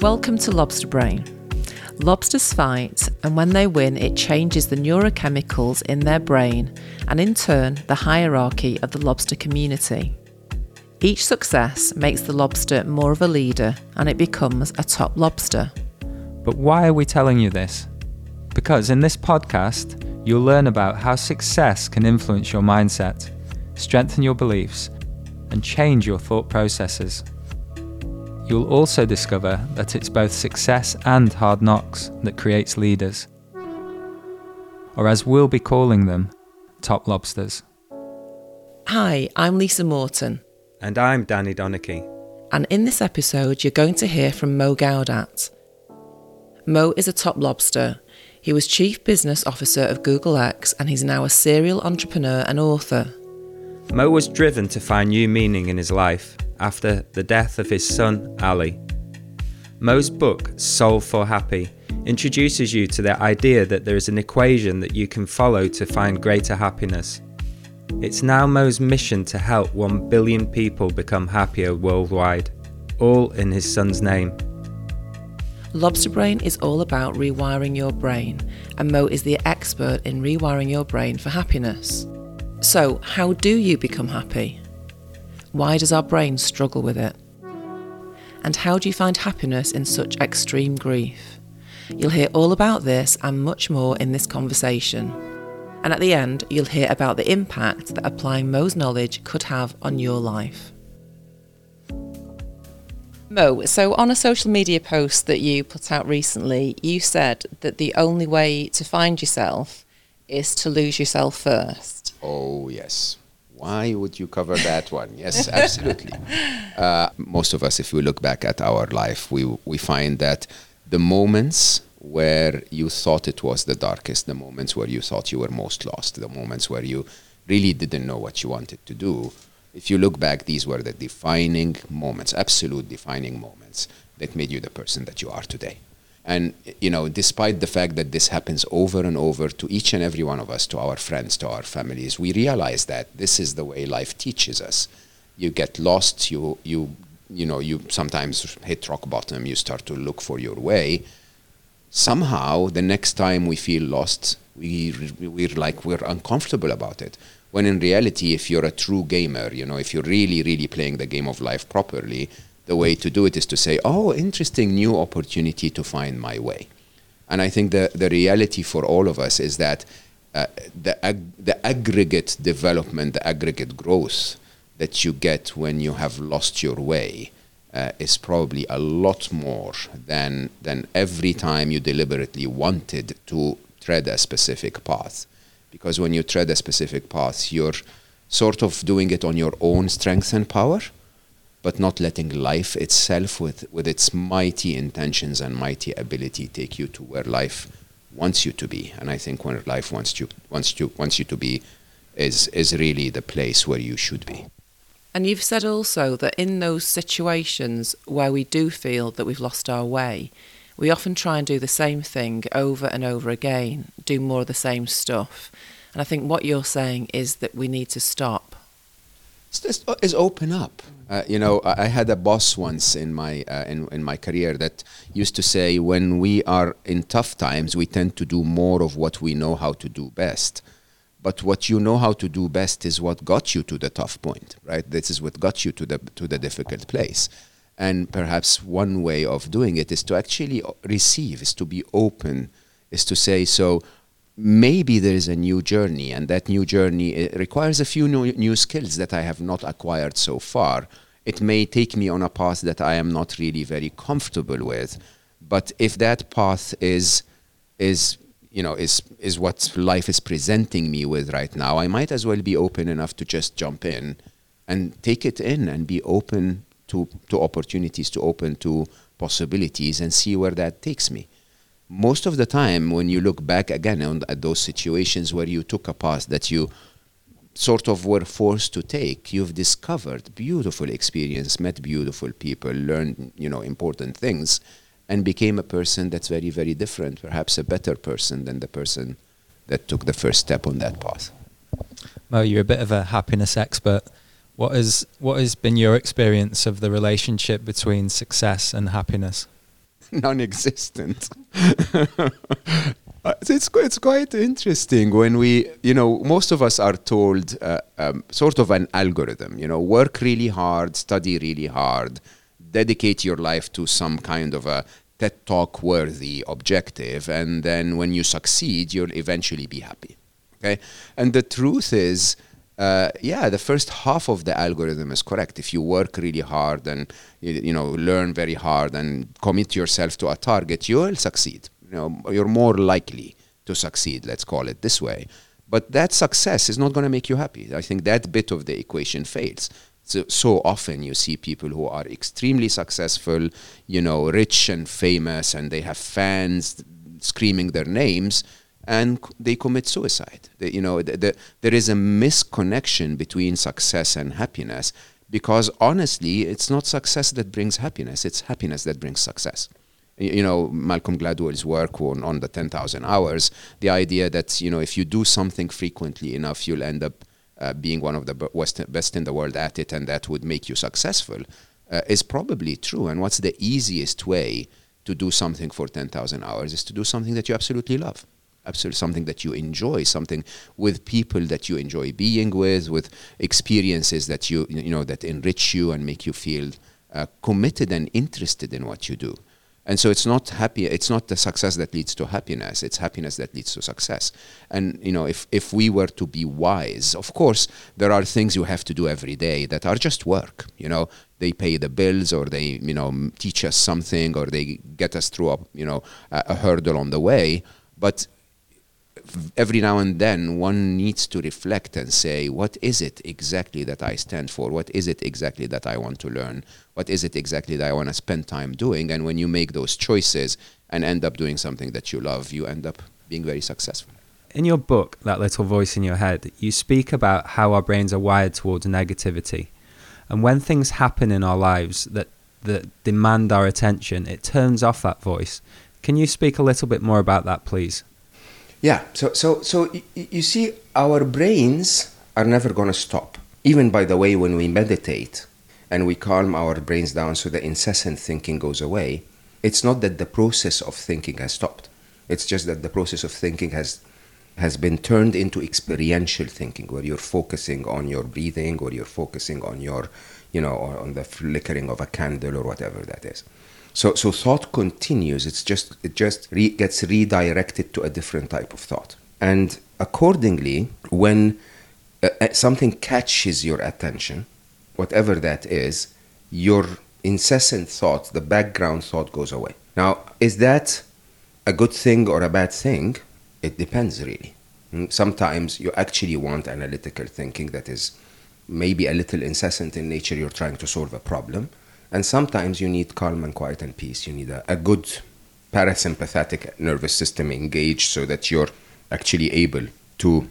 Welcome to Lobster Brain. Lobsters fight, and when they win, it changes the neurochemicals in their brain and, in turn, the hierarchy of the lobster community. Each success makes the lobster more of a leader and it becomes a top lobster. But why are we telling you this? Because in this podcast, you'll learn about how success can influence your mindset, strengthen your beliefs, and change your thought processes. You'll also discover that it's both success and hard knocks that creates leaders. Or as we'll be calling them, top lobsters. Hi, I'm Lisa Morton. And I'm Danny Donachie. And in this episode, you're going to hear from Mo Gawdat. Mo is a top lobster. He was Chief Business Officer of Google X and he's now a serial entrepreneur and author. Mo was driven to find new meaning in his life after the death of his son, Ali. Mo's book, Solve for Happy, introduces you to the idea that there is an equation that you can follow to find greater happiness. It's now Mo's mission to help 1 billion people become happier worldwide, all in his son's name. Lobster Brain is all about rewiring your brain, and Mo is the expert in rewiring your brain for happiness. So, how do you become happy? Why does our brain struggle with it? And how do you find happiness in such extreme grief? You'll hear all about this and much more in this conversation. And at the end, you'll hear about the impact that applying Mo's knowledge could have on your life. Mo, so on a social media post that you put out recently, you said that the only way to find yourself is to lose yourself first. Oh, yes. Why would you cover that one? Yes, absolutely. Uh, most of us, if we look back at our life, we, we find that the moments where you thought it was the darkest, the moments where you thought you were most lost, the moments where you really didn't know what you wanted to do, if you look back, these were the defining moments, absolute defining moments that made you the person that you are today. And, you know, despite the fact that this happens over and over to each and every one of us, to our friends, to our families, we realize that this is the way life teaches us. You get lost, you, you, you know, you sometimes hit rock bottom, you start to look for your way. Somehow, the next time we feel lost, we, we're like, we're uncomfortable about it. When in reality, if you're a true gamer, you know, if you're really, really playing the game of life properly, the way to do it is to say, oh, interesting new opportunity to find my way. And I think the, the reality for all of us is that uh, the, ag- the aggregate development, the aggregate growth that you get when you have lost your way uh, is probably a lot more than, than every time you deliberately wanted to tread a specific path. Because when you tread a specific path, you're sort of doing it on your own strength and power but not letting life itself with, with its mighty intentions and mighty ability take you to where life wants you to be. And I think where life wants you wants you wants you to be is is really the place where you should be. And you've said also that in those situations where we do feel that we've lost our way, we often try and do the same thing over and over again, do more of the same stuff. And I think what you're saying is that we need to stop. Is open up. Uh, you know, I had a boss once in my uh, in in my career that used to say, when we are in tough times, we tend to do more of what we know how to do best. But what you know how to do best is what got you to the tough point, right? This is what got you to the to the difficult place. And perhaps one way of doing it is to actually receive, is to be open, is to say, so maybe there is a new journey, and that new journey eh, requires a few new, new skills that I have not acquired so far. It may take me on a path that I am not really very comfortable with, but if that path is is you know is is what life is presenting me with right now, I might as well be open enough to just jump in and take it in and be open to to opportunities, to open to possibilities, and see where that takes me most of the time when you look back again on, at those situations where you took a path that you sort of were forced to take you've discovered beautiful experience met beautiful people learned you know important things and became a person that's very very different perhaps a better person than the person that took the first step on that path. Mo, you're a bit of a happiness expert. What is what has been your experience of the relationship between success and happiness non-existent. Uh, it's it's quite interesting when we you know most of us are told uh, um, sort of an algorithm you know work really hard study really hard dedicate your life to some kind of a TED talk worthy objective and then when you succeed you'll eventually be happy okay and the truth is uh, yeah, the first half of the algorithm is correct. If you work really hard and you, know learn very hard and commit yourself to a target, you will succeed. You know, you're more likely to succeed. Let's call it this way. But that success is not going to make you happy. I think that bit of the equation fails. So, so often you see people who are extremely successful, you know, rich and famous, and they have fans screaming their names and they commit suicide. They, you know, the, the, there is a misconnection between success and happiness because honestly, it's not success that brings happiness; it's happiness that brings success. You know, Malcolm Gladwell's work on, on the 10,000 hours, the idea that, you know, if you do something frequently enough, you'll end up uh, being one of the best in the world at it, and that would make you successful, uh, is probably true. And what's the easiest way to do something for 10,000 hours is to do something that you absolutely love. Absolutely, something that you enjoy, something with people that you enjoy being with, with experiences that you you know that enrich you and make you feel uh, committed and interested in what you do. And so it's not happy. It's not the success that leads to happiness. It's happiness that leads to success. And you know, if if we were to be wise, of course, there are things you have to do every day that are just work. You know, they pay the bills, or they you know teach us something, or they get us through a you know a, a hurdle on the way. But every now and then one needs to reflect and say, what is it exactly that I stand for? What is it exactly that I want to learn? What is it exactly that I want to spend time doing? And when you make those choices and end up doing something that you love, you end up being very successful. In your book, That Little Voice in Your Head, you speak about how our brains are wired towards negativity. And when things happen in our lives that, that demand our attention, it turns off that voice. Can you speak a little bit more about that, please? Yeah. So so so you see, our brains are never going to stop. Even by the way, when we meditate and we calm our brains down so the incessant thinking goes away, it's not that the process of thinking has stopped. It's just that the process of thinking has has been turned into experiential thinking, where you're focusing on your breathing or you're focusing on your, you know, on the flickering of a candle or whatever that is. So, so thought continues. It's just it just re- gets redirected to a different type of thought, and accordingly, when uh, uh, something catches your attention, whatever that is, your incessant thought, the background thought, goes away. Now, is that a good thing or a bad thing? It depends, really. Mm, Sometimes you actually want analytical thinking that is maybe a little incessant in nature. You're trying to solve a problem. And sometimes you need calm and quiet and peace. You need a, a good parasympathetic nervous system engaged so that you're actually able to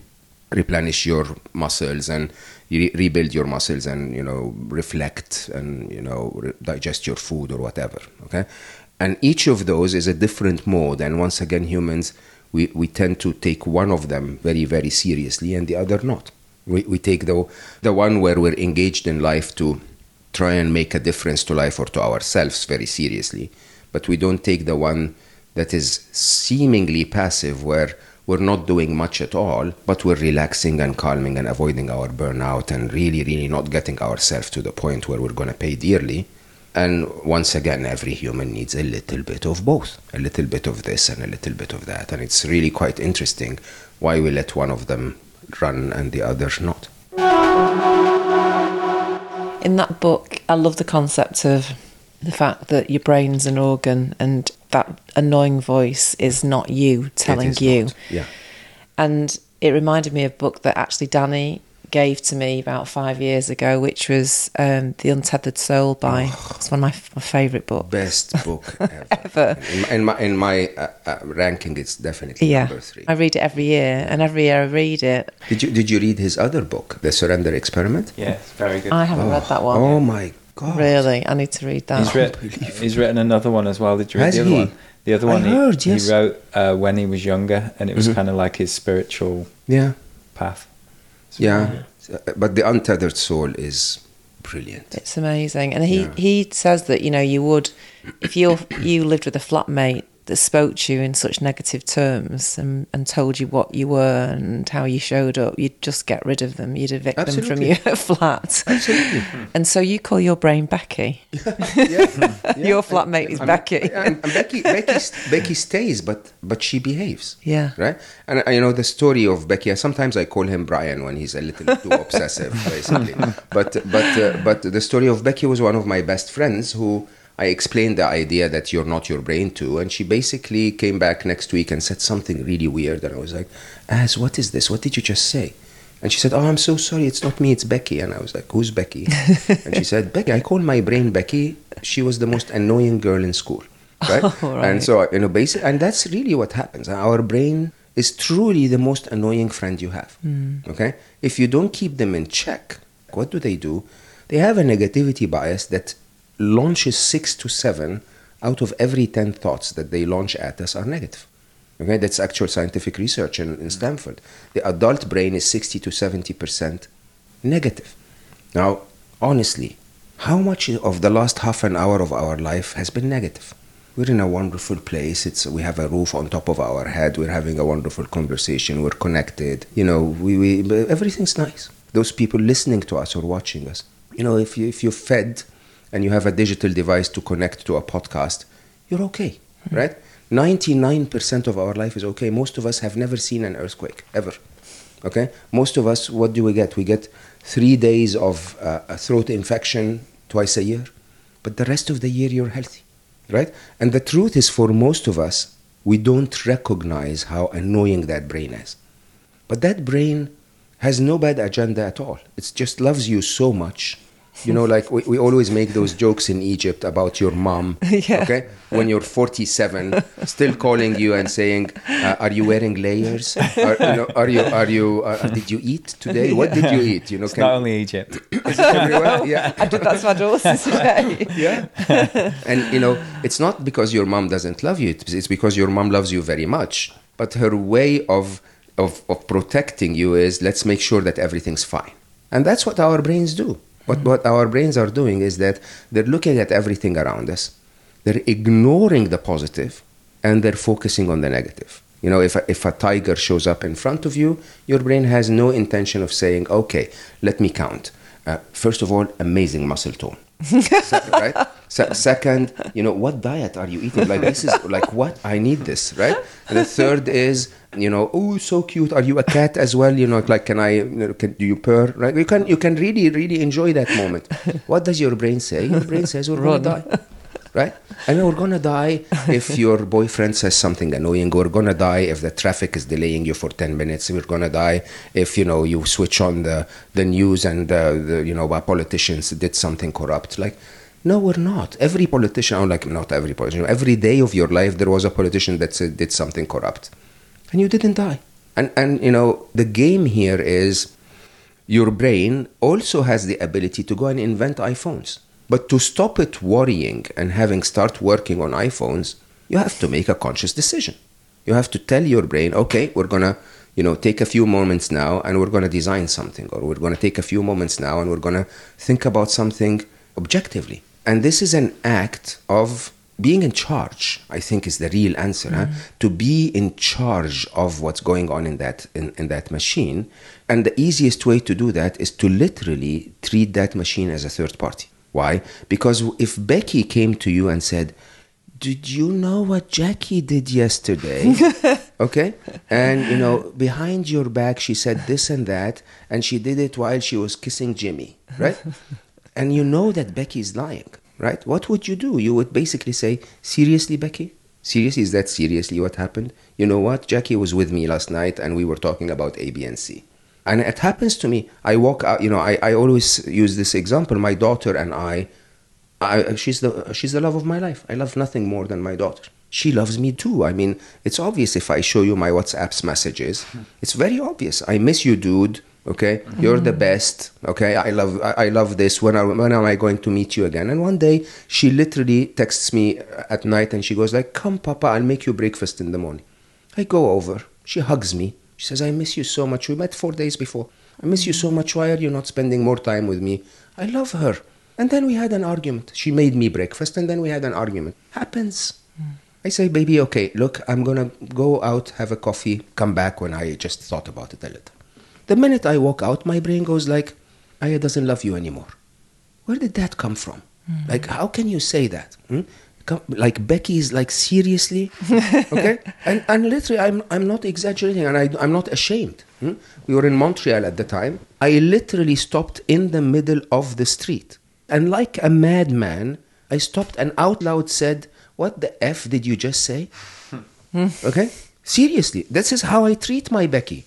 replenish your muscles and re- rebuild your muscles and you know reflect and you know re- digest your food or whatever okay? And each of those is a different mode. And once again humans we, we tend to take one of them very very seriously and the other not. We, we take the the one where we're engaged in life to try and make a difference to life or to ourselves very seriously but we don't take the one that is seemingly passive where we're not doing much at all, but we're relaxing and calming and avoiding our burnout and really, really not getting ourselves to the point where we're going to pay dearly. And once again, every human needs a little bit of both, a little bit of this and a little bit of that. And it's really quite interesting why we let one of them run and the others not. In that book, I love the concept of the fact that your brain's an organ and that annoying voice is not you telling is you. not, yeah. And it reminded me of a book that actually Danny gave to me about five years ago, which was um, The Untethered Soul by, it's one of my, my favourite books. Best book ever. Ever. In, my- in my, in my uh, uh, ranking, it's definitely Yeah, number three. I read it every year, and every year I read it. Did you did you read his other book, The Surrender Experiment? Yeah, it's very good. I haven't read that one. Oh my god! Really, I need to read that. He's, writ- he's written another one as well. Did you read Has the other he? one? The other I one he, heard, yes. he wrote uh, when he was younger, and it was Mhm. kind of like his spiritual Yeah, path. It's yeah. really- Uh, But the untethered soul is brilliant. It's amazing, and he Yeah. he says that you know you would if you you lived with a flatmate that spoke to you in such negative terms and, and told you what you were and how you showed up, you'd just get rid of them. You'd evict them from your flat. Absolutely. And so you call your brain Becky. yeah. Your flatmate is And- Becky. And, Becky, Becky, Becky stays, but but she behaves. Yeah. Right. And uh, you know the story of Becky. Sometimes I call him Brian when he's a little too obsessive, basically. But but uh, but the story of Becky was one of my best friends who. I explained the idea that you're not your brain to, and she basically came back next week and said something really weird. And I was like, Az, what is this? What did you just say? And she said, Oh, I'm so sorry. It's not me, it's Becky. And I was like, Who's Becky? and she said, Becky. I call my brain Becky. She was the most annoying girl in school. Right? Oh, right. And so, you know, basic, and that's really what happens. Our brain is truly the most annoying friend you have. Hmm. Okay? If you don't keep them in check, what do they do? They have a negativity bias that launches six to seven out of every 10 thoughts that they launch at us are negative. Okay, that's actual scientific research in, in Stanford. The adult brain is 60 to 70% negative. Now, honestly, how much of the last half an hour of our life has been negative? We're in a wonderful place. It's we have a roof on top of our head. We're having a wonderful conversation. We're connected. You know, we, we everything's nice.Ose people listening to us or watching us. You know, if you if you're fed and you have a digital device to connect to a podcast, you're okay, right? 99% of our life is okay. Most of us have never seen an earthquake, ever. Okay? Most of us, what do we get? We get three days of uh, a throat infection twice a year, but the rest of the year you're healthy, right? And the truth is, for most of us, we don't recognize how annoying that brain is. But that brain has no bad agenda at all. It just loves you so much. You know, like we, we always make those jokes in Egypt about your mom. Yeah. Okay? When you're 47, still calling you and saying, uh, Are you wearing layers? Are, you know, are you, are you, uh, did you eat today? What did you eat? You know, It's not only Egypt. is it everywhere? Yeah. I did that to my daughter today. Yeah. and you know, it's not because your mom doesn't love you, it's it's because your mom loves you very much. But her way of, of, of protecting you is let's make sure that everything's fine. And that's what our brains do. What, what our brains are doing is that they're looking at everything around us, they're ignoring the positive, and they're focusing on the negative. You know, if a, if a tiger shows up in front of you, your brain has no intention of saying, okay, let me count. Uh, first of all, amazing muscle tone. Se- right? Se- second, you know, what diet are you eating? Like this is like what I need this, right? And the third is, you know, oh, so cute. Are you a cat as well? You know, like can I? You know, can do you purr? Right? You can you can really really enjoy that moment. What does your brain say? Your brain says we're gonna die. Right? And we're gonna die if your boyfriend says something annoying. We're gonna die if the traffic is delaying you for ten minutes. We're gonna die if you know you switch on the the news and uh, the you know our politicians did something corrupt. Like, no, we're not. Every politician, or like not every politician, every day of your life there was a politician that said, did something corrupt, and you didn't die. And and you know the game here is your brain also has the ability to go and invent iPhones. But to stop it worrying and having start working on iPhones, you have to make a conscious decision. You have to tell your brain, okay, we're gonna, you know, take a few moments now and we're gonna design something, or we're gonna take a few moments now and we're gonna think about something objectively. And this is an act of being in charge i think is the real answer huh? Mm-hmm. to be in charge of what's going on in that in, in that machine and the easiest way to do that is to literally treat that machine as a third party why because if becky came to you and said did you know what jackie did yesterday okay and you know behind your back she said this and that and she did it while she was kissing jimmy right and you know that becky is lying right? What would you do? You would basically say, Seriously, Becky? Seriously, is that seriously what happened? You know what? Jackie was with me last night and we were talking about A, B, and C. And it happens to me. I walk out, you know, I, I always use this example. My daughter and I, I, she's, the, she's the love of my life. I love nothing more than my daughter. She loves me too. I mean, it's obvious if I show you my WhatsApp's messages. It's very obvious. I miss you, dude. Okay, you're the best. Okay, I love I I love this. When are when am I going to meet you again? And one day she literally texts me at night and she goes like, "Come, Papa, I'll make you breakfast in the morning." I go over. She hugs me. She says, "I miss you so much. We met four days before. I miss you so much. Why are you not spending more time with me?" I love her. And then we had an argument. She made me breakfast, and then we had an argument. Happens. I say, baby, okay, look, I'm gonna go out, have a coffee, come back when I just thought about it a little. The minute I walk out, my brain goes like, Aya doesn't love you anymore. Where did that come from? Like, how can you say that? Hmm? Come- Like Becky is like seriously, okay? And and literally, I'm I'm not exaggerating, and I I'm not ashamed. hmm? We were in Montreal at the time. I literally stopped in the middle of the street, and like a madman, I stopped and out loud said, "What the f did you just say?" Okay? Seriously, this is how I treat my Becky.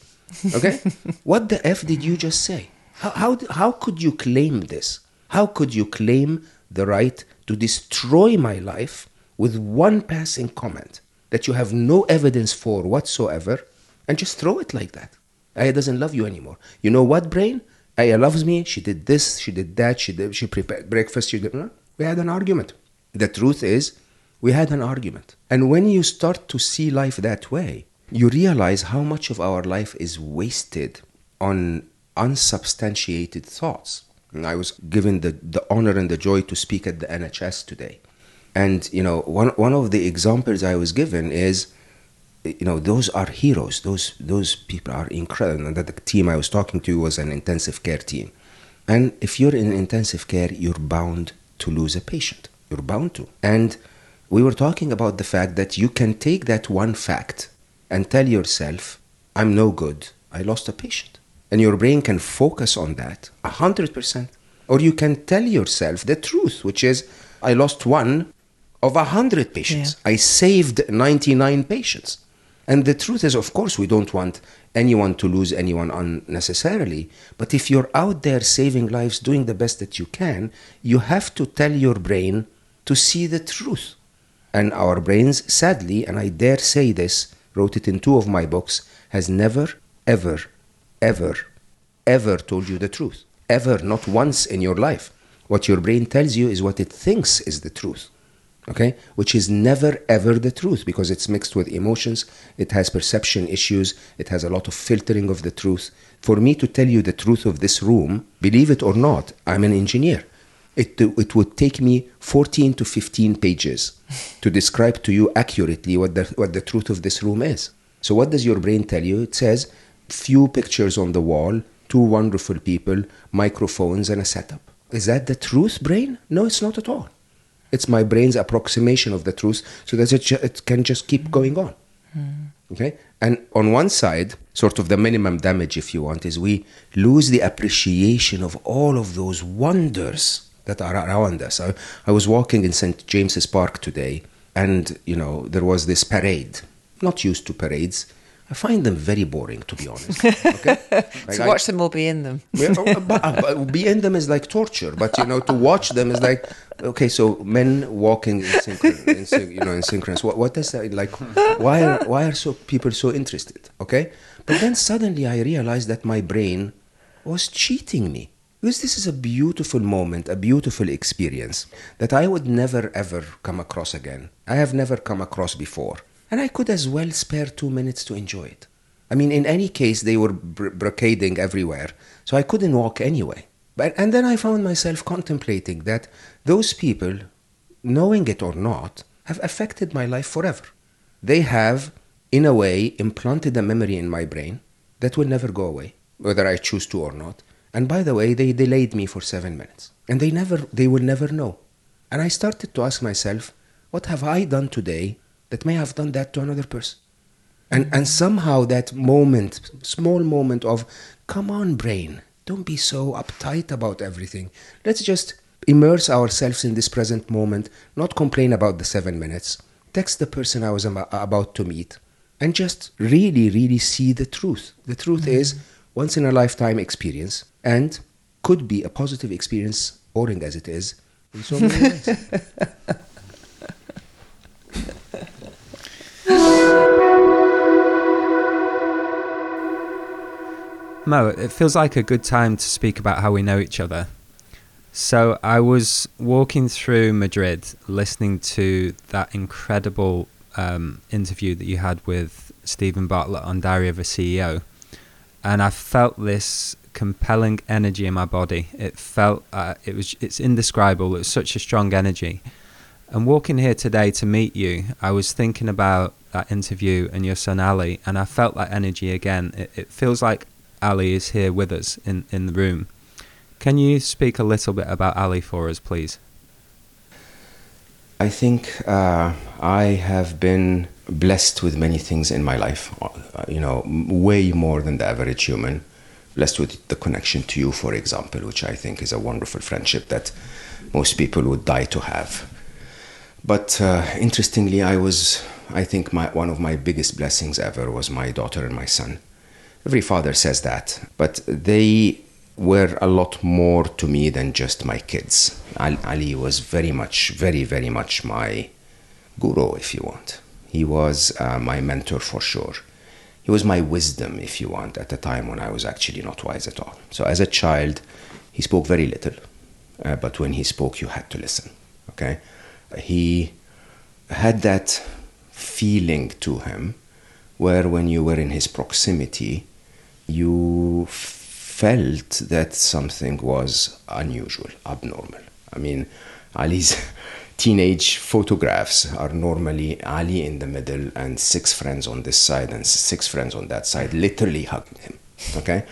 Okay? what the F did you just say? How, how, how could you claim this? How could you claim the right to destroy my life with one passing comment that you have no evidence for whatsoever and just throw it like that? Aya doesn't love you anymore. You know what, brain? Aya loves me. She did this, she did that, she, did, she prepared breakfast, she did. no? We had an argument. The truth is, we had an argument. And when you start to see life that way, you realize how much of our life is wasted on unsubstantiated thoughts. And I was given the, the honor and the joy to speak at the NHS today. And, you know, one, one of the examples I was given is, you know, those are heroes. Those, those people are incredible. And the team I was talking to was an intensive care team. And if you're in intensive care, you're bound to lose a patient. You're bound to. And we were talking about the fact that you can take that one fact and tell yourself, I'm no good. I lost a patient. And your brain can focus on that 100%. Or you can tell yourself the truth, which is, I lost one of 100 patients. I saved 99 patients. And the truth is, of course, we don't want anyone to lose anyone unnecessarily. But if you're out there saving lives, doing the best that you can, you have to tell your brain to see the truth. And our brains, sadly, and I dare say this, wrote it in two of my books, has never, ever, ever, ever told you the truth. Ever, not once in your life. What your brain tells you is what it thinks is the truth. Okay? Which is never ever the truth because it's mixed with emotions. It has perception issues. It has a lot of filtering of the truth. For me to tell you the truth of this room believe it or not i'm an engineer. It, it would take me 14 to 15 pages to describe to you accurately what the, what the truth of this room is. So what does your brain tell you? It says few pictures on the wall two wonderful people microphones and a setup is that the truth brain no it's not at all it's my brain's approximation of the truth so that it, ju- it can just keep going on. Hmm. Okay? And on one side, sort of the minimum damage, if you want, is we lose the appreciation of all of those wonders that are around us. I, I was walking in St. James's Park today, and, you know, there was this parade. Not used to parades. I find them very boring, to be honest. Okay? Like to I- watch them or be in them. yeah, uh, but, uh, but be in them is like torture, but you know to watch them is like okay. So men walking in, synchron- in syn- you know in synchronous. What what is that like? Why are why are so people so interested? Okay, but then suddenly I realized that my brain was cheating me because this is a beautiful moment, a beautiful experience that I would never ever come across again. I have never come across before, and I could as well spare two minutes to enjoy it. I mean, in any case, they were br- brocading everywhere, so I couldn't walk anyway. But and then I found myself contemplating that those people, knowing it or not, have affected my life forever. They have, in a way, implanted a memory in my brain that will never go away, whether I choose to or not. And by the way, they delayed me for seven minutes, and they never, they will never know. And I started to ask myself, what have I done today that may have done that to another person? And, and somehow that moment, small moment of, come on, brain, don't be so uptight about everything. Let's just immerse ourselves in this present moment, not complain about the seven minutes, text the person I was about to meet, and just really, really see the truth. The truth mm-hmm. is once in a lifetime experience and could be a positive experience, boring as it is, in so many ways. Mo, it feels like a good time to speak about how we know each other. So I was walking through Madrid, listening to that incredible um, interview that you had with Steven Bartlett on Diary of a CEO, and I felt this compelling energy in my body. It felt uh, it was it's indescribable. It was such a strong energy. And walking here today to meet you, I was thinking about that interview and your son Ali, and I felt that energy again. It, it feels like Ali is here with us in, in the room. Can you speak a little bit about Ali for us, please? I think uh, I have been blessed with many things in my life, uh, you know, way more than the average human. Blessed with the connection to you, for example, which I think is a wonderful friendship that most people would die to have. But uh, interestingly, I was, I think, my, one of my biggest blessings ever was my daughter and my son. Every father says that, but they were a lot more to me than just my kids. Ali was very much, very, very much my guru, if you want. He was uh, my mentor for sure. He was my wisdom, if you want, at a time when I was actually not wise at all. So as a child, he spoke very little, uh, but when he spoke, you had to listen. Okay, he had that feeling to him, where when you were in his proximity, you felt that something was unusual, abnormal. I mean, Ali's teenage photographs are normally Ali in the middle and six friends on this side and six friends on that side, literally hugging him. Okay?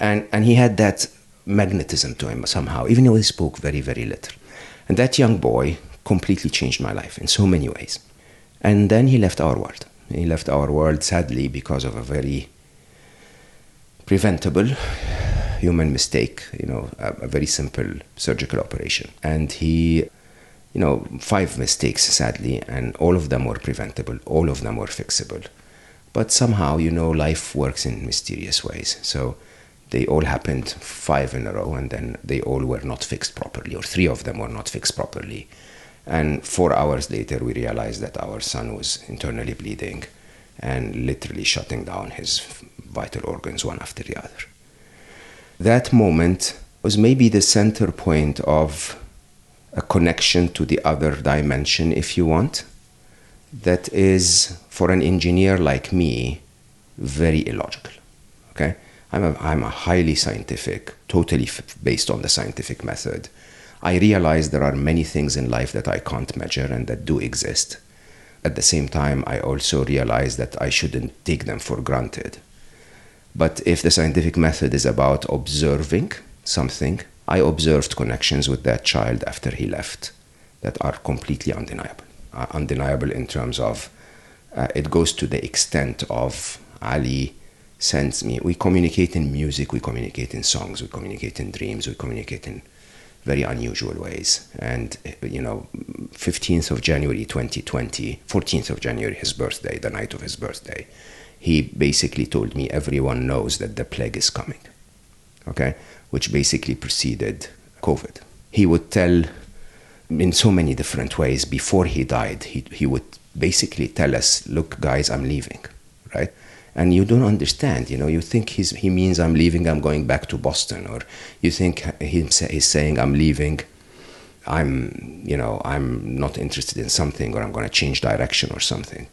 And, and he had that magnetism to him somehow, even though he spoke very, very little. And that young boy completely changed my life in so many ways. And then he left our world. He left our world sadly because of a very preventable human mistake, you know, a, a, very simple surgical operation. And he, you know, five mistakes sadly, and all of them were preventable, all of them were fixable. But somehow, you know, life works in mysterious ways. So they all happened five in a row, and then they all were not fixed properly, or three of them were not fixed properly. And four hours later, we realized that our son was internally bleeding and literally shutting down his vital organs one after the other. That moment was maybe the center point of a connection to the other dimension, if you want, that is, for an engineer like me, very illogical. Okay? I'm a, I'm a highly scientific, totally f- based on the scientific method. I realize there are many things in life that I can't measure and that do exist. At the same time, I also realize that I shouldn't take them for granted. But if the scientific method is about observing something, I observed connections with that child after he left that are completely undeniable. Uh, undeniable in terms of uh, it goes to the extent of Ali sends me. We communicate in music, we communicate in songs, we communicate in dreams, we communicate in very unusual ways. And, you know, 15th of January 2020, 14th of January, his birthday, the night of his birthday, he basically told me everyone knows that the plague is coming, okay, which basically preceded COVID. He would tell in so many different ways before he died, he, he would basically tell us, look, guys, I'm leaving, right? And you don't understand, you know, you think he's, he means I'm leaving, I'm going back to Boston, or you think he's, saying I'm leaving, I'm, you know, I'm not interested in something, or I'm going to change direction or something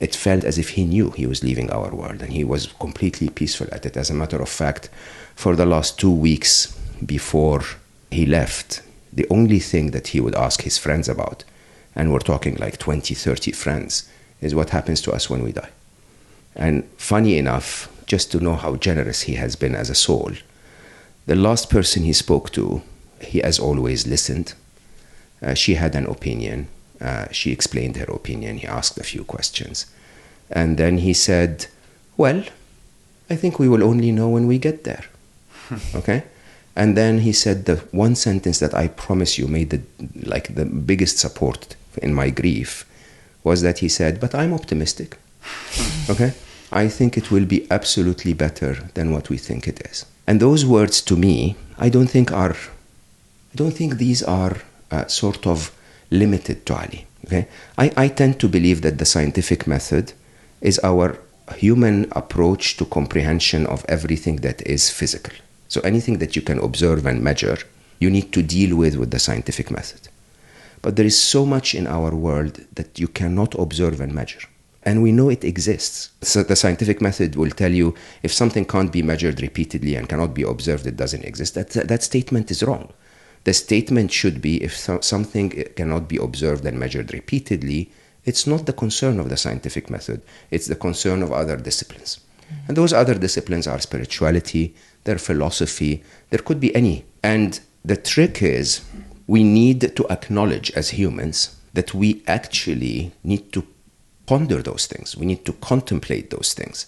it felt as if he knew he was leaving our world and he was completely peaceful at it. As a matter of fact, for the last two weeks before he left, the only thing that he would ask his friends about, and we're talking like 20, 30 friends, is what happens to us when we die. And funny enough, just to know how generous he has been as a soul, the last person he spoke to, he as always listened. Uh, she had an opinion uh, she explained her opinion. He asked a few questions. And then he said, Well, I think we will only know when we get there. okay? And then he said the one sentence that I promise you made the, like the biggest support in my grief was that he said, But I'm optimistic. okay? I think it will be absolutely better than what we think it is. And those words to me, I don't think are, I don't think these are uh, sort of limited to Ali. Okay? I, I tend to believe that the scientific method is our human approach to comprehension of everything that is physical. So anything that you can observe and measure, you need to deal with with the scientific method. But there is so much in our world that you cannot observe and measure. And we know it exists. So the scientific method will tell you if something can't be measured repeatedly and cannot be observed, it doesn't exist. That, that statement is wrong. The statement should be if so- something cannot be observed and measured repeatedly, it's not the concern of the scientific method, it's the concern of other disciplines. And those other disciplines are spirituality, their philosophy, there could be any. And the trick is we need to acknowledge as humans that we actually need to ponder those things. We need to contemplate those things.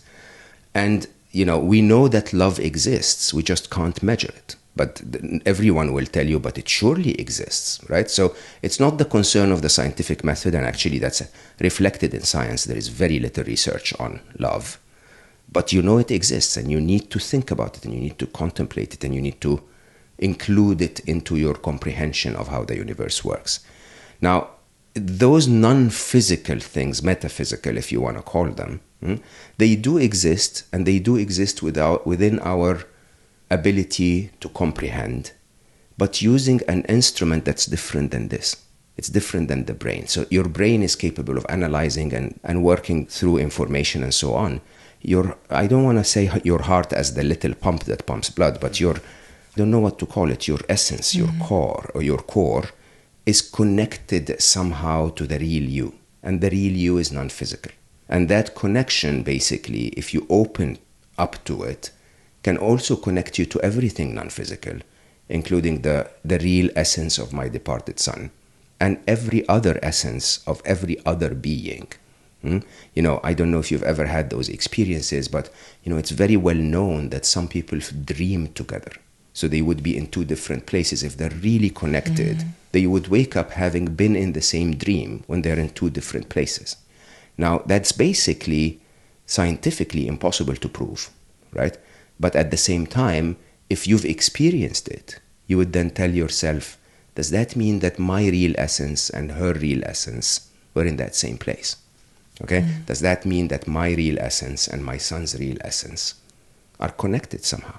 And, you know, we know that love exists, we just can't measure it. But everyone will tell you, but it surely exists, right? So it's not the concern of the scientific method, and actually that's reflected in science. There is very little research on love. But you know it exists, and you need to think about it, and you need to contemplate it, and you need to include it into your comprehension of how the universe works. Now, those non physical things, metaphysical, if you want to call them, hmm, they do exist and they do exist without, within our ability to comprehend, but using an instrument that's different than this. It's different than the brain. So your brain is capable of analyzing and, and working through information and so on. Your, I don't want to say your heart as the little pump that pumps blood, but your, I don't know what to call it, your essence, your mm-hmm. core, or your core is connected somehow to the real you. And the real you is non physical. And that connection, basically, if you open up to it, can also connect you to everything non physical, including the, the real essence of my departed son and every other essence of every other being. Hmm? You know, I don't know if you've ever had those experiences, but you know, it's very well known that some people dream together. So they would be in two different places. If they're really connected, mm. they would wake up having been in the same dream when they're in two different places. Now, that's basically scientifically impossible to prove, right? But at the same time, if you've experienced it, you would then tell yourself, does that mean that my real essence and her real essence were in that same place? Okay? Mm. Does that mean that my real essence and my son's real essence are connected somehow?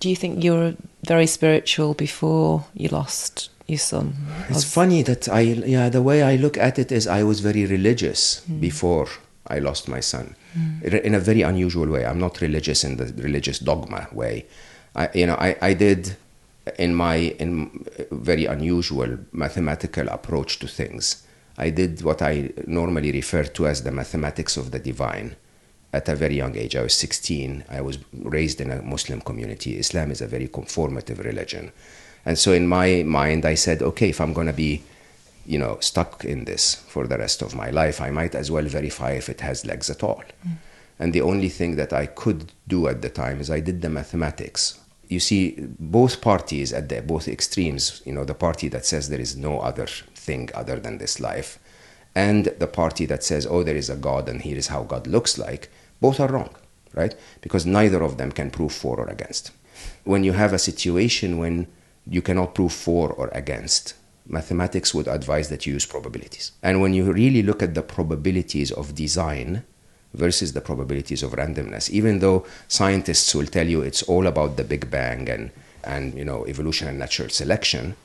Do you think you were very spiritual before you lost your son? It's funny that I, yeah, the way I look at it is I was very religious mm. before I lost my son, mm. in a very unusual way. I'm not religious in the religious dogma way. I, you know, I, I did in my in very unusual mathematical approach to things. I did what I normally refer to as the mathematics of the divine at a very young age. I was 16. I was raised in a Muslim community. Islam is a very conformative religion. And so in my mind, I said, okay, if I'm going to be, you know, stuck in this for the rest of my life, I might as well verify if it has legs at all. Mm. And the only thing that I could do at the time is I did the mathematics. You see, both parties at the both extremes, you know, the party that says there is no other thing other than this life, and the party that says, oh, there is a God and here is how God looks like, both are wrong, right? Because neither of them can prove for or against. When you have a situation when you cannot prove for or against, mathematics would advise that you use probabilities. And when you really look at the probabilities of design versus the probabilities of randomness, even though scientists will tell you it's all about the Big Bang and, and you know, evolution and natural selection,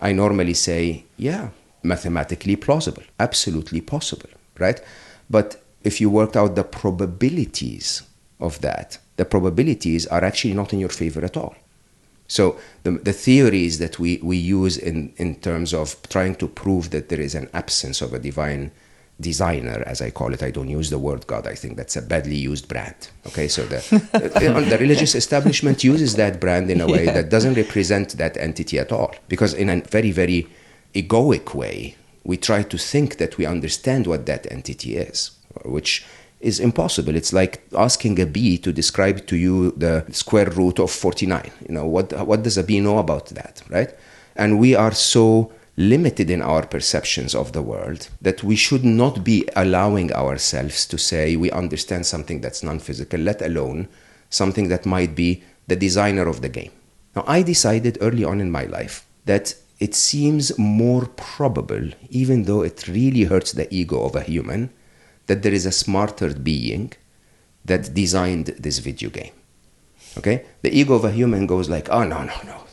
I normally say, yeah, mathematically plausible, absolutely possible, right? But if you worked out the probabilities of that, the probabilities are actually not in your favor at all. So the, the theories that we, we use in, in terms of trying to prove that there is an absence of a divine designer, as I call it, I don't use the word God. I think that's a badly used brand. Okay, so the, the, religious establishment uses that brand in a way yeah. that doesn't represent that entity at all. Because in a very, very egoic way, we try to think that we understand what that entity is which is impossible. It's like asking a bee to describe to you the square root of 49. You know, what, what does a bee know about that, right? And we are so limited in our perceptions of the world that we should not be allowing ourselves to say we understand something that's non physical, let alone something that might be the designer of the game. Now, I decided early on in my life that it seems more probable, even though it really hurts the ego of a human, that there is a smarter being that designed this video game. Okay? The ego of a human goes like, oh, no, no, no.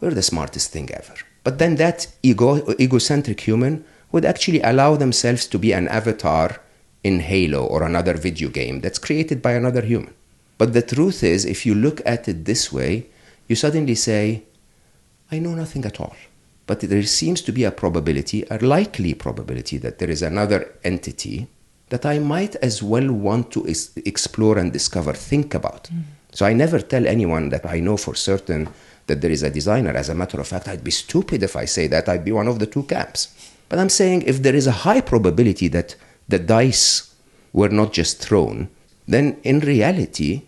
We're the smartest thing ever. But then that ego, egocentric human would actually allow themselves to be an avatar in Halo or another video game that's created by another human. But the truth is, if you look at it this way, you suddenly say, I know nothing at all. But there seems to be a probability, a likely probability, that there is another entity that I might as well want to is- explore and discover, think about. Mm. So I never tell anyone that I know for certain that there is a designer. As a matter of fact, I'd be stupid if I say that. I'd be one of the two camps. But I'm saying if there is a high probability that the dice were not just thrown, then in reality,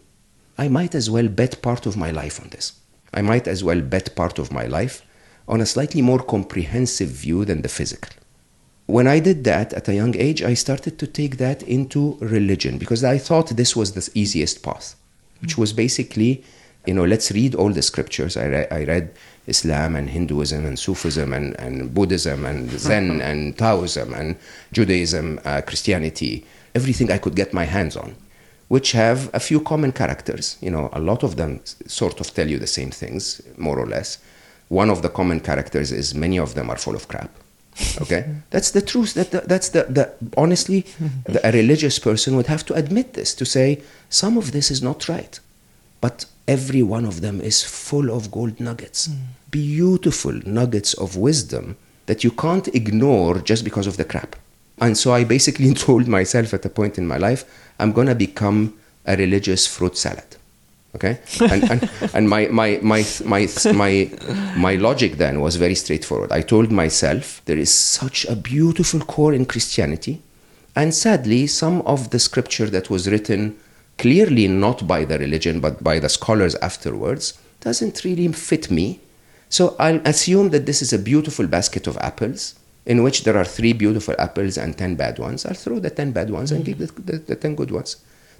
I might as well bet part of my life on this. I might as well bet part of my life on a slightly more comprehensive view than the physical. When I did that at a young age, I started to take that into religion because I thought this was the easiest path, which was basically, you know, let's read all the scriptures. I, re- I read Islam and Hinduism and Sufism and, and Buddhism and Zen and Taoism and Judaism, uh, Christianity, everything I could get my hands on, which have a few common characters. You know, a lot of them sort of tell you the same things, more or less. One of the common characters is many of them are full of crap. Okay, that's the truth. That the, that's the, the honestly, the, a religious person would have to admit this to say some of this is not right, but every one of them is full of gold nuggets, hmm. beautiful nuggets of wisdom that you can't ignore just because of the crap. And so I basically told myself at a point in my life, I'm gonna become a religious fruit salad. Okay, and and, and my, my my my my my logic then was very straightforward. I told myself there is such a beautiful core in Christianity, and sadly, some of the scripture that was written clearly not by the religion but by the scholars afterwards doesn't really fit me. So I'll assume that this is a beautiful basket of apples in which there are three beautiful apples and ten bad ones. I'll throw the ten bad ones and mm-hmm. keep the, the, the ten good ones.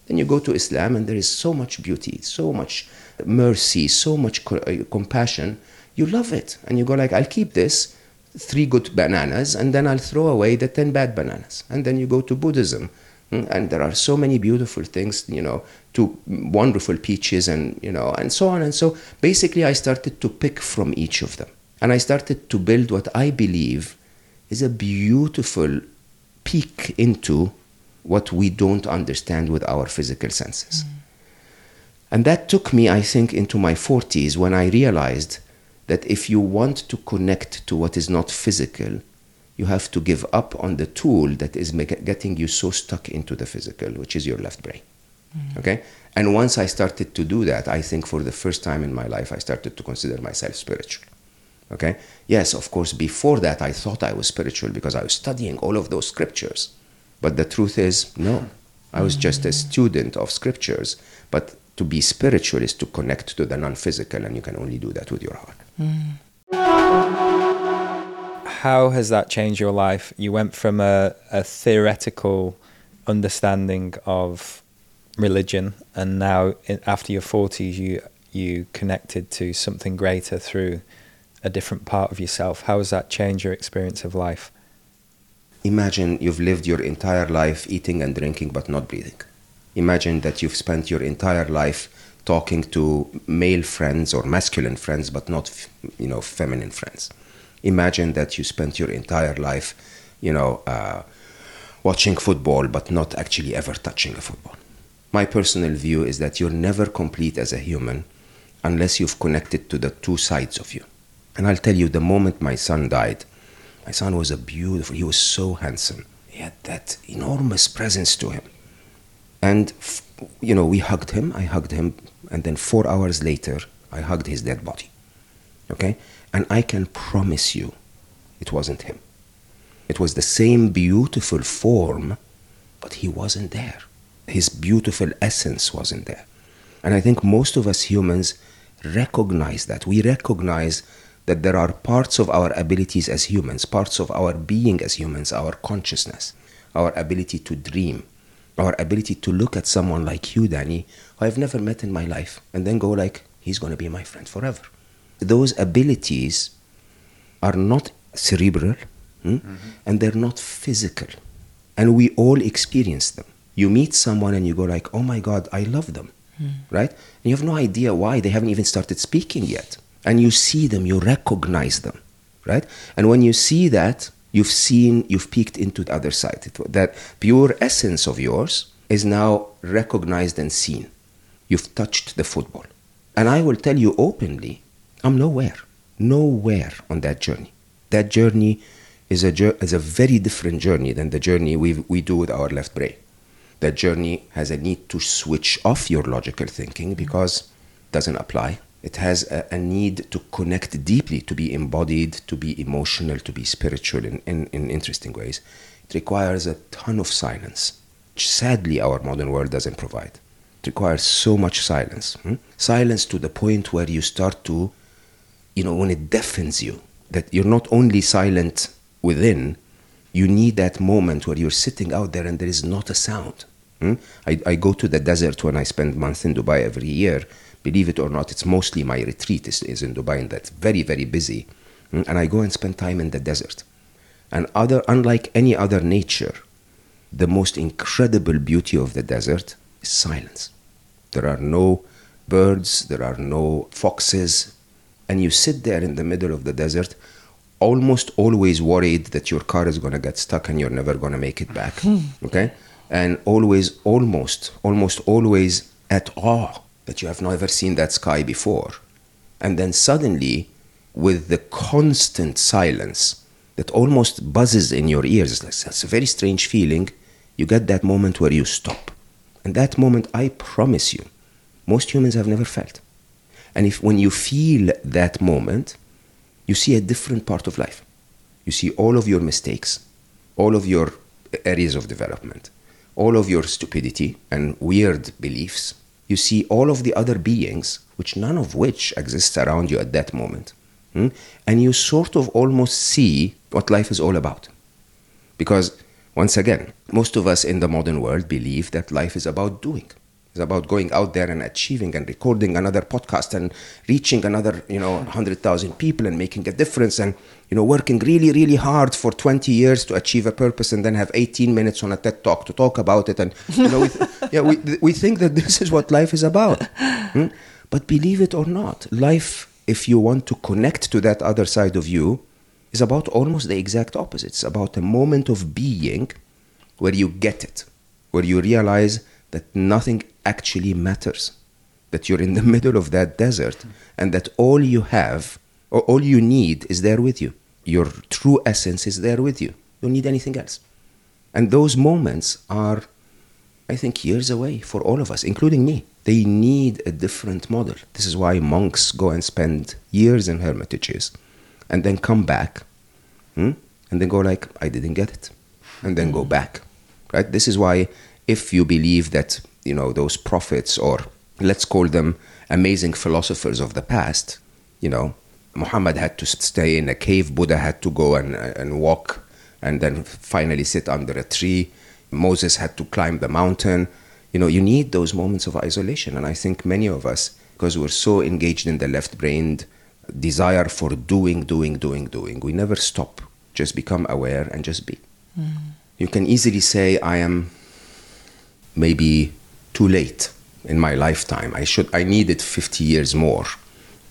Then you go to Islam, and there is so much beauty, so much mercy, so much uh, compassion. You love it, and you go like, "I'll keep this three good bananas, and then I'll throw away the ten bad bananas." And then you go to Buddhism, mm, and there are so many beautiful things, you know, to wonderful peaches, and you know, and so on and so. Basically, I started to pick from each of them, and I started to build what I believe is a beautiful peek into what we don't understand with our physical senses. And that took me, I think, into my 40s when I realized that if you want to connect to what is not physical, you have to give up on the tool that is make, getting you so stuck into the physical, which is your left brain. Mm-hmm. Okay? And once I started to do that, I think for the first time in my life, I started to consider myself spiritual. Okay? Yes, of course, before that, I thought I was spiritual because I was studying all of those scriptures. But the truth is, no. I was just a student of scriptures. But to be spiritual is to connect to the non physical, and you can only do that with your heart. How has that changed your life? You went from a, a theoretical understanding of religion, and now in, after your 40s, you, you connected to something greater through a different part of yourself. How has that changed your experience of life? Imagine you've lived your entire life eating and drinking but not breathing. Imagine that you've spent your entire life talking to male friends or masculine friends but not you know feminine friends. Imagine that you spent your entire life, you know, uh, watching football but not actually ever touching a football. My personal view is that you're never complete as a human unless you've connected to the two sides of you. And I'll tell you, the moment my son died, my son was a beautiful, he was so handsome. He had that enormous presence to him. And, you know, we hugged him, I hugged him, and then four hours later, I hugged his dead body. Okay? And I can promise you, it wasn't him. It was the same beautiful form, but he wasn't there. His beautiful essence wasn't there. And I think most of us humans recognize that. We recognize that there are parts of our abilities as humans, parts of our being as humans, our consciousness, our ability to dream, our ability to look at someone like you, Danny, who I've never met in my life, and then go like, he's going to be my friend forever. Those abilities are not cerebral hmm? and they're not physical. And we all experience them. You meet someone and you go like, oh my God, I love them. Right? And you have no idea why. They haven't even started speaking yet. And you see them, you recognize them. Right? And when you see that, You've seen, you've peeked into the other side. It- that pure essence of yours is now recognized and seen. You've touched the football. And I will tell you openly, I'm nowhere, nowhere on that journey. That journey is a, is a very different journey than the journey we, we do with our left brain. That journey has a need to switch off your logical thinking because it doesn't apply. It has a, a need to connect deeply, to be embodied, to be emotional, to be spiritual in, in, in interesting ways. It requires a ton of silence, which sadly our modern world doesn't provide. It requires so much silence. hmm? Silence to the point where you start to, you know, when it deafens you, that you're not only silent within, you need that moment where you're sitting out there and there is not a sound. Hmm? I, I go to the desert when I spend months in Dubai every year. Believe it or not, it's mostly my retreat is, is in Dubai and that's very, very busy. hmm? And I go and spend time in the desert. And other, unlike any other nature, the most incredible beauty of the desert is silence. There are no birds, there are no foxes, and you sit there in the middle of the desert, almost always worried that your car is going to get stuck and you're never going to make it back. okay? And always, almost, almost always at awe that you have never seen that sky before. And then suddenly, with the constant silence that almost buzzes in your ears, it's a very strange feeling, you get that moment where you stop. And that moment, I promise you, most humans have never felt. And if when you feel that moment, you see a different part of life. You see all of your mistakes, all of your areas of development, all of your stupidity and weird beliefs. You see all of the other beings, which none of which exists around you at that moment. Hmm? And you sort of almost see what life is all about. Because, once again, most of us in the modern world believe that life is about doing. It's about going out there and achieving and recording another podcast and reaching another, you know, 100,000 people and making a difference and, you know, working really, really hard for 20 years to achieve a purpose and then have 18 minutes on a TED Talk to talk about it. And, you know, we, th- yeah, we, we think that this is what life is about. Hmm? But believe it or not, life, if you want to connect to that other side of you, is about almost the exact opposite. It's about a moment of being where you get it, where you realize that nothing actually matters, that you're in the middle of that desert, and that all you have, all you need, is there with you. Your true essence is there with you. You don't need anything else. And those moments are, I think, years away for all of us, including me. They need a different model. This is why monks go and spend years in hermitages and then come back hmm? and then go like, I didn't get it. And then go back. Right? This is why if you believe that, you know, those prophets or let's call them amazing philosophers of the past, you know, Muhammad had to stay in a cave, Buddha had to go and, and walk and then finally sit under a tree. Moses had to climb the mountain. You know, you need those moments of isolation. And I think many of us, because we're so engaged in the left brained desire for doing, doing, doing, doing, we never stop. Just become aware and just be. Mm. You can easily say, I am maybe too late in my lifetime. I should, I needed 50 years more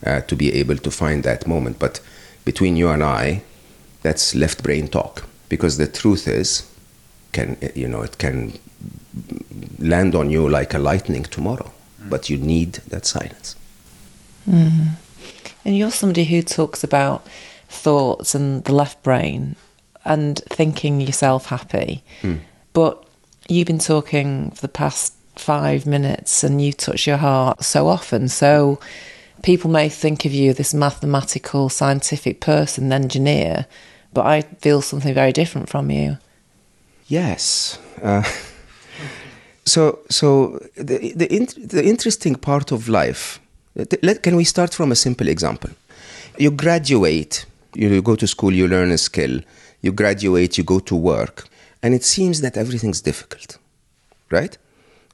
uh, to be able to find that moment. But between you and I, that's left brain talk. Because the truth is, can you know, it can land on you like a lightning tomorrow. Mm. But you need that silence. Mm-hmm. And you're somebody who talks about thoughts and the left brain and thinking yourself happy. Mm. But you've been talking for the past five minutes and you touch your heart so often. So people may think of you this mathematical, scientific person, engineer, but I feel something very different from you. Yes. Uh, so, so the the, int- the interesting part of life. Let, can we start from a simple example? You graduate, you go to school, you learn a skill. You graduate, you go to work, and it seems that everything's difficult, right?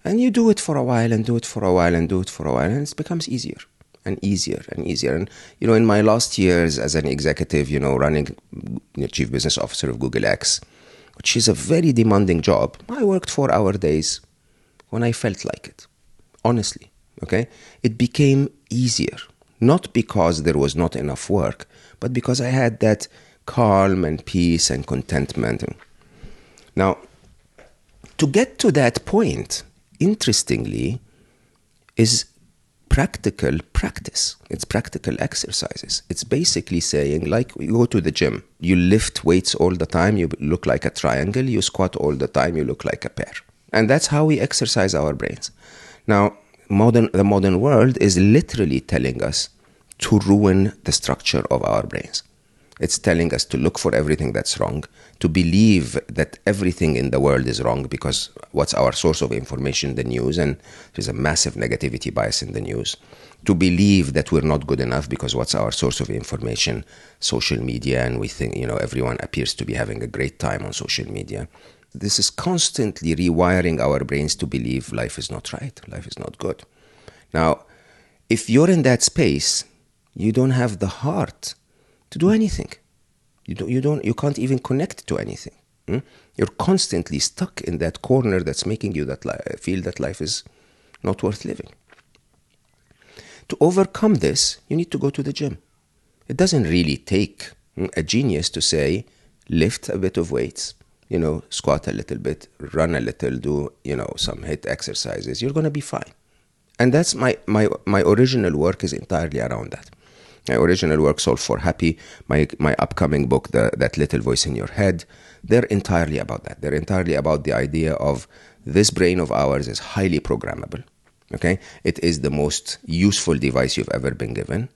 And you do it for a while, and do it for a while, and do it for a while, and it becomes easier and easier and easier. And you know, in my last years as an executive, you know, running chief business officer of Google X, which is a very demanding job. I worked four hour days when I felt like it. Honestly, okay? It became easier. Not because there was not enough work, but because I had that calm and peace and contentment. Now, to get to that point, interestingly, is practical practice. It's practical exercises. It's basically saying, like, you go to the gym, you lift weights all the time, you look like a triangle, you squat all the time, you look like a pear. And that's how we exercise our brains. Now, modern, the modern world is literally telling us to ruin the structure of our brains. It's telling us to look for everything that's wrong, to believe that everything in the world is wrong because what's our source of information? The news, and there's a massive negativity bias in the news. To believe that we're not good enough because what's our source of information? Social media, and we think, you know, everyone appears to be having a great time on social media. This is constantly rewiring our brains to believe life is not right, life is not good. Now, if you're in that space, you don't have the heart to do anything. You don't, you don't, you can't even connect to anything. Hmm? You're constantly stuck in that corner that's making you that li- feel that life is not worth living. To overcome this, you need to go to the gym. It doesn't really take hmm, a genius to say, lift a bit of weights, you know, squat a little bit, run a little, do, you know, some HIIT exercises. You're to be fine. And that's my, my, my original work is entirely around that. My original work, Solve for Happy, my, my upcoming book, the, That Little Voice in Your Head, they're entirely about that. They're entirely about the idea of this brain of ours is highly programmable. Okay? It is the most useful device you've ever been given,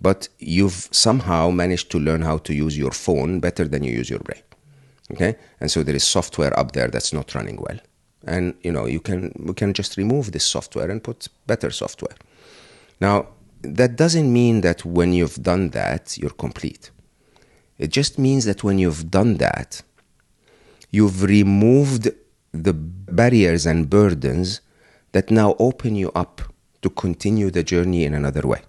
but you've somehow managed to learn how to use your phone better than you use your brain. Okay? And so there is software up there that's not running well. And you know, you can we can just remove this software and put better software. Now, that doesn't mean that when you've done that, you're complete. It just means that when you've done that, you've removed the barriers and burdens that now open you up to continue the journey in another way,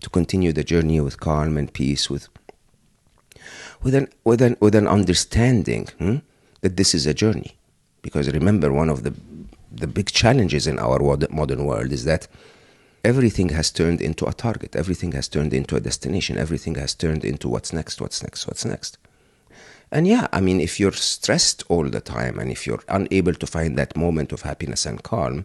to continue the journey with calm and peace, with with an with an with an understanding hmm, that this is a journey. Because remember, one of the the big challenges in our modern world is that everything has turned into a target, everything has turned into a destination, everything has turned into what's next, what's next, what's next. And yeah, I mean, if you're stressed all the time and if you're unable to find that moment of happiness and calm,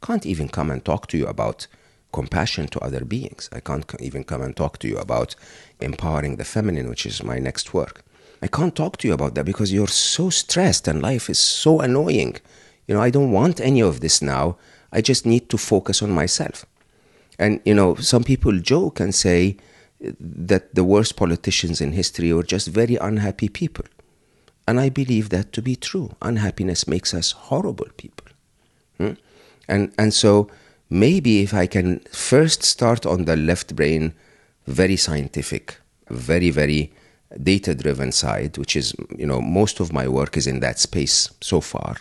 can't even come and talk to you about compassion to other beings. I can't even come and talk to you about empowering the feminine, which is my next work. I can't talk to you about that because you're so stressed and life is so annoying. You know, I don't want any of this now. I just need to focus on myself. And, you know, some people joke and say that the worst politicians in history were just very unhappy people. And I believe that to be true. Unhappiness makes us horrible people. Hmm? And, and so maybe if I can first start on the left brain, very scientific, very, very data driven side, which is, you know, most of my work is in that space so far.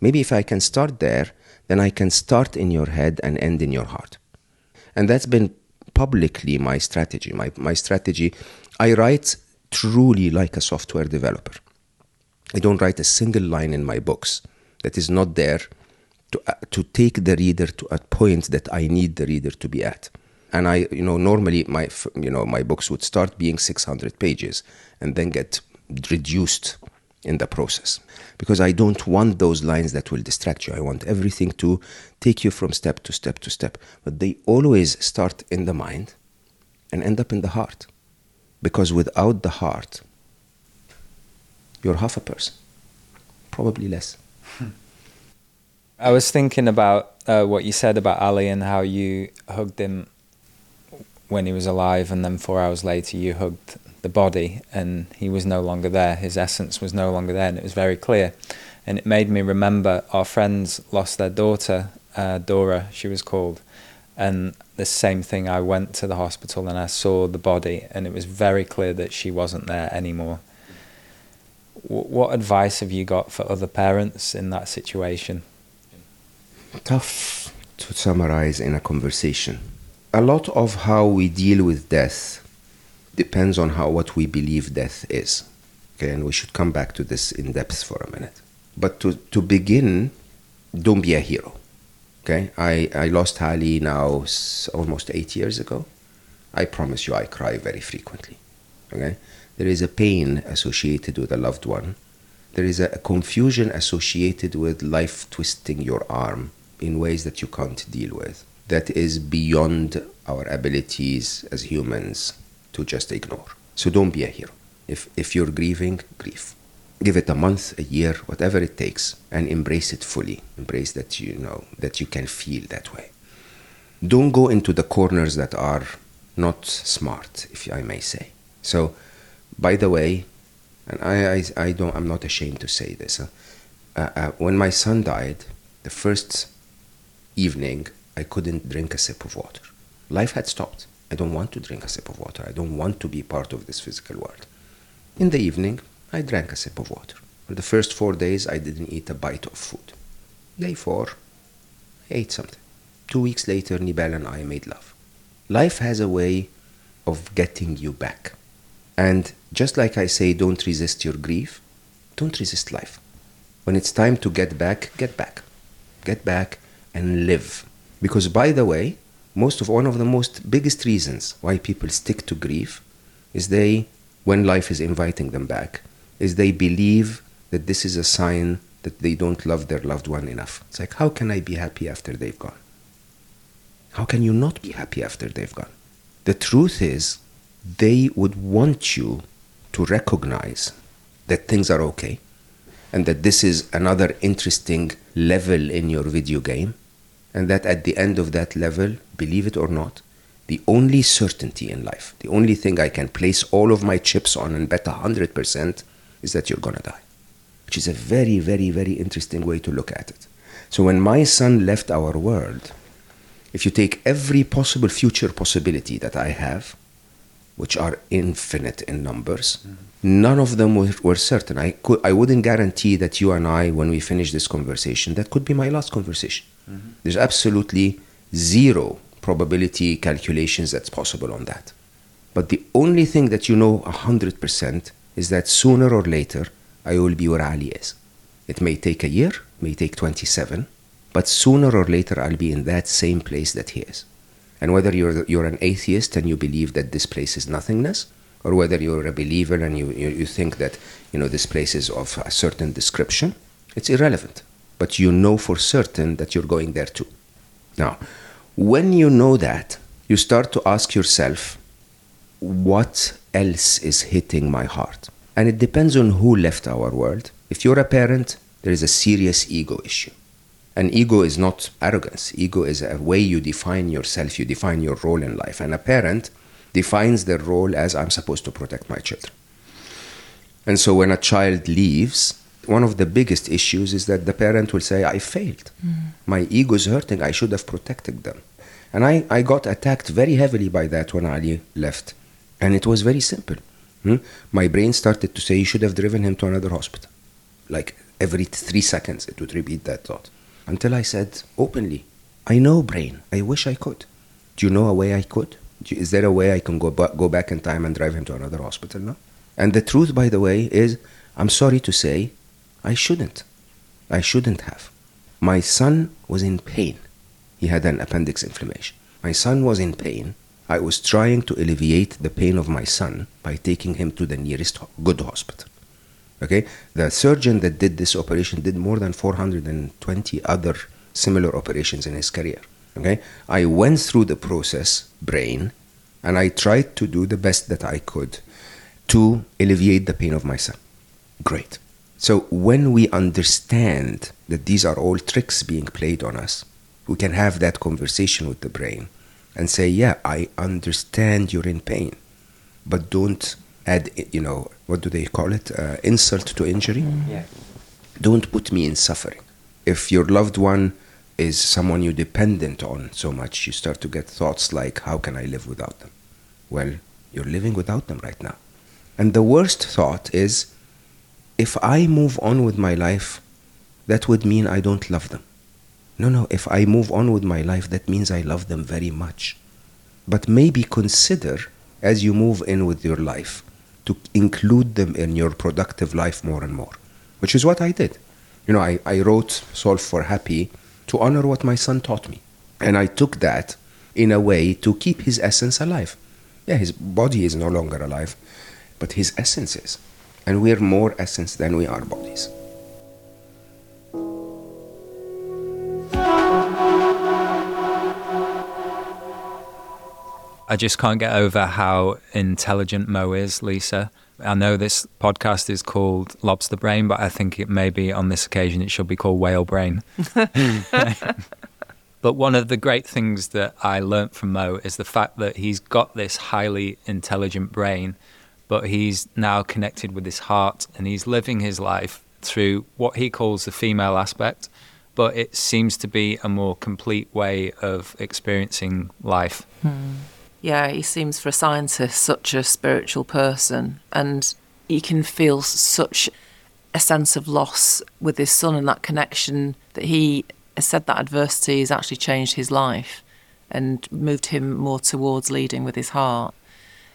Maybe if I can start there, then I can start in your head and end in your heart. And that's been publicly my strategy. My, my strategy, I write truly like a software developer. I don't write a single line in my books that is not there to, uh, to take the reader to a point that I need the reader to be at. And I, you know, normally my, you know, my books would start being 600 pages and then get reduced in the process because I don't want those lines that will distract you. I want everything to take you from step to step to step. But they always start in the mind and end up in the heart because without the heart, you're half a person, probably less. I was thinking about uh, what you said about Ali and how you hugged him when he was alive, and then four hours later you hugged the body and he was no longer there. His essence was no longer there, and it was very clear. And it made me remember our friends lost their daughter, uh, Dora, she was called. And the same thing, I went to the hospital and I saw the body, and it was very clear that she wasn't there anymore. W- what advice have you got for other parents in that situation? Tough to summarize in a conversation. A lot of how we deal with death depends on how what we believe death is. Okay, and we should come back to this in depth for a minute. But to, to begin, don't be a hero. Okay, I, I lost Ali now almost eight years ago. I promise you, I cry very frequently. Okay, there is a pain associated with a loved one. There is a confusion associated with life twisting your arm in ways that you can't deal with. That is beyond our abilities as humans to just ignore. So don't be a hero. If, if you're grieving, grieve. Give it a month, a year, whatever it takes, and embrace it fully. Embrace that you know that you can feel that way. Don't go into the corners that are not smart, if I may say. So, by the way, and I, I, I don't, I'm not ashamed to say this. Huh? Uh, uh, when my son died, the first evening, I couldn't drink a sip of water. Life had stopped. I don't want to drink a sip of water. I don't want to be part of this physical world. In the evening, I drank a sip of water. For the first four days, I didn't eat a bite of food. Day four, I ate something. Two weeks later, Nibal and I made love. Life has a way of getting you back. And just like I say, don't resist your grief, don't resist life. When it's time to get back, get back. Get back and live. Because, by the way, most of one of the most biggest reasons why people stick to grief is they, when life is inviting them back, is they believe that this is a sign that they don't love their loved one enough. It's like, how can I be happy after they've gone? How can you not be happy after they've gone? The truth is, they would want you to recognize that things are okay and that this is another interesting level in your video game, and that at the end of that level, believe it or not, the only certainty in life, the only thing I can place all of my chips on and bet 100% is that you're gonna die. Which is a very, very, very interesting way to look at it. So when my son left our world, if you take every possible future possibility that I have, which are infinite in numbers, mm-hmm. None of them were, were, certain. I, could, I wouldn't guarantee that you and I, when we finish this conversation, that could be my last conversation. Mm-hmm. There's absolutely zero probability calculations that's possible on that. But the only thing that you know 100% is that sooner or later, I will be where Ali is. It may take a year, may take 27, but sooner or later I'll be in that same place that he is. And whether you're, you're an atheist and you believe that this place is nothingness, or whether you're a believer and you, you, you think that you know this place is of a certain description, it's irrelevant. But you know for certain that you're going there too. Now, when you know that, you start to ask yourself, what else is hitting my heart? And it depends on who left our world. If you're a parent, there is a serious ego issue. And ego is not arrogance. Ego is a way you define yourself, you define your role in life. And a parent defines their role as I'm supposed to protect my children. And so when a child leaves, one of the biggest issues is that the parent will say, I failed. Mm. My ego is hurting. I should have protected them. And I, I got attacked very heavily by that when Ali left. And it was very simple. Hmm? My brain started to say, You should have driven him to another hospital. Like every three seconds, it would repeat that thought until I said openly, I know, brain, I wish I could. Do you know a way I could? Is there a way I can go, go back in time and drive him to another hospital now? And the truth, by the way, is I'm sorry to say, I shouldn't. I shouldn't have. My son was in pain. He had an appendix inflammation. My son was in pain. I was trying to alleviate the pain of my son by taking him to the nearest good hospital. Okay, the surgeon that did this operation did more than 420 other similar operations in his career. Okay, I went through the process, brain, and I tried to do the best that I could to alleviate the pain of my son. Great. So when we understand that these are all tricks being played on us, we can have that conversation with the brain and say, "Yeah, I understand you're in pain, but don't add, you know, what do they call it? Uh, insult to injury. Yeah. Don't put me in suffering. If your loved one is someone you're dependent on so much, you start to get thoughts like, how can I live without them? Well, you're living without them right now. And the worst thought is, if I move on with my life, that would mean I don't love them. No, no, if I move on with my life, that means I love them very much. But maybe consider as you move in with your life to include them in your productive life more and more, which is what I did. You know, I, I wrote Solve for Happy to honor what my son taught me. And I took that in a way to keep his essence alive. Yeah, his body is no longer alive. but his essence is. And we're more essence than we are bodies. I just can't get over how intelligent Mo is, Lisa. I know this podcast is called Lobster Brain, but I think it maybe on this occasion it should be called Whale Brain. but one of the great things that I learnt from Mo is the fact that he's got this highly intelligent brain, but he's now connected with his heart and he's living his life through what he calls the female aspect, but it seems to be a more complete way of experiencing life. Hmm. Yeah, he seems for a scientist such a spiritual person, and you can feel such a sense of loss with his son and that connection that he has said that adversity has actually changed his life and moved him more towards leading with his heart.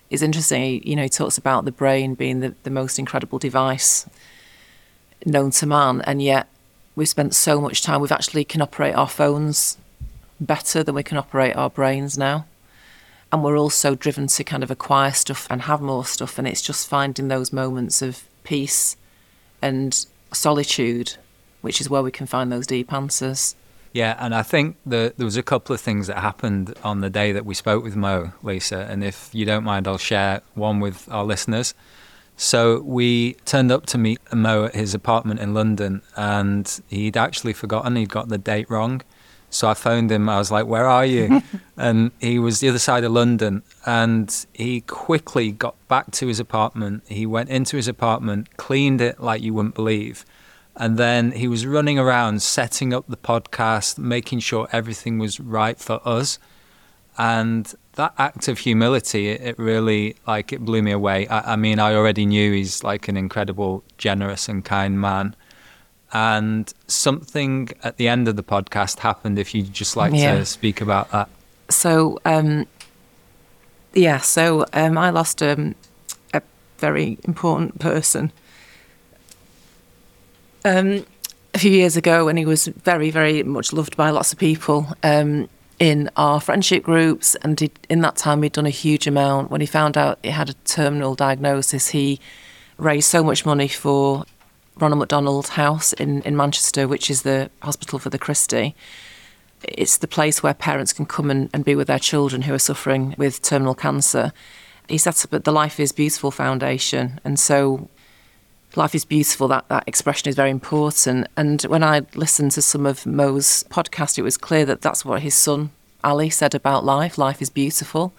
It's interesting, you know, he talks about the brain being the, the most incredible device known to man, and yet we've spent so much time, we've actually can operate our phones better than we can operate our brains now and we're also driven to kind of acquire stuff and have more stuff and it's just finding those moments of peace and solitude which is where we can find those deep answers. Yeah and i think the, there was a couple of things that happened on the day that we spoke with mo lisa and if you don't mind i'll share one with our listeners. So we turned up to meet mo at his apartment in london and he'd actually forgotten he'd got the date wrong so I phoned him. I was like, "Where are you?" and he was the other side of London. And he quickly got back to his apartment. He went into his apartment, cleaned it like you wouldn't believe, and then he was running around setting up the podcast, making sure everything was right for us. And that act of humility, it, it really like it blew me away. I, I mean, I already knew he's like an incredible, generous, and kind man and something at the end of the podcast happened. If you'd just like yeah. to speak about that. So, um, yeah, so um, I lost um, a very important person um, a few years ago, and he was very, very much loved by lots of people um, in our friendship groups. And he, in that time, he'd done a huge amount. When he found out he had a terminal diagnosis, he raised so much money for Ronald McDonald House in, in Manchester, which is the hospital for the Christie. It's the place where parents can come and, and be with their children who are suffering with terminal cancer. He set up the Life is Beautiful Foundation, and so life is beautiful that that expression is very important. And when i listened to some of mo's podcast it was clear that that's what his son ali said about life. Life is beautiful.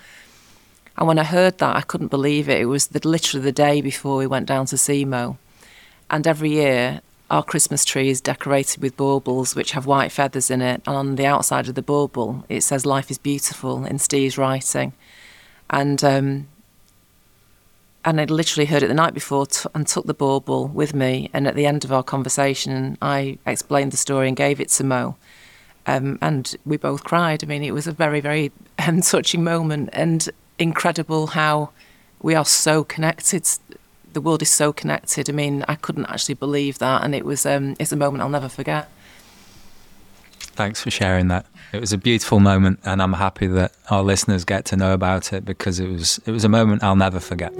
And when i heard that i couldn't believe it. It was the, literally the day before we went down to see mo and every year, our Christmas tree is decorated with baubles which have white feathers in it. And on the outside of the bauble, it says "Life is beautiful" in Steve's writing. And um, and I literally heard it the night before t- and took the bauble with me. And at the end of our conversation, I explained the story and gave it to Mo. Um, and we both cried. I mean, it was a very, very um, touching moment and incredible how we are so connected the world is so connected. I mean, I couldn't actually believe that, and it was um, it's a moment I'll never forget. Thanks for sharing that. It was a beautiful moment, and I'm happy that our listeners get to know about it because it was it was a moment I'll never forget.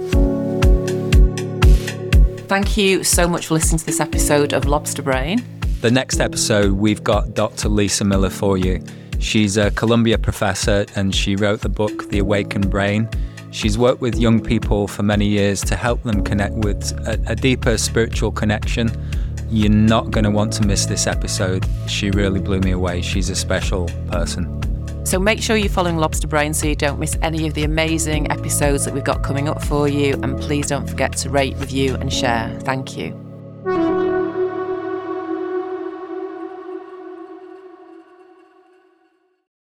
Thank you so much for listening to this episode of Lobster Brain. The next episode, we've got Dr. Lisa Miller for you. She's a Columbia professor and she wrote the book The Awakened Brain. She's worked with young people for many years to help them connect with a, a deeper spiritual connection. You're not going to want to miss this episode. She really blew me away. She's a special person. So make sure you're following Lobster Brain so you don't miss any of the amazing episodes that we've got coming up for you. And please don't forget to rate, review, and share. Thank you.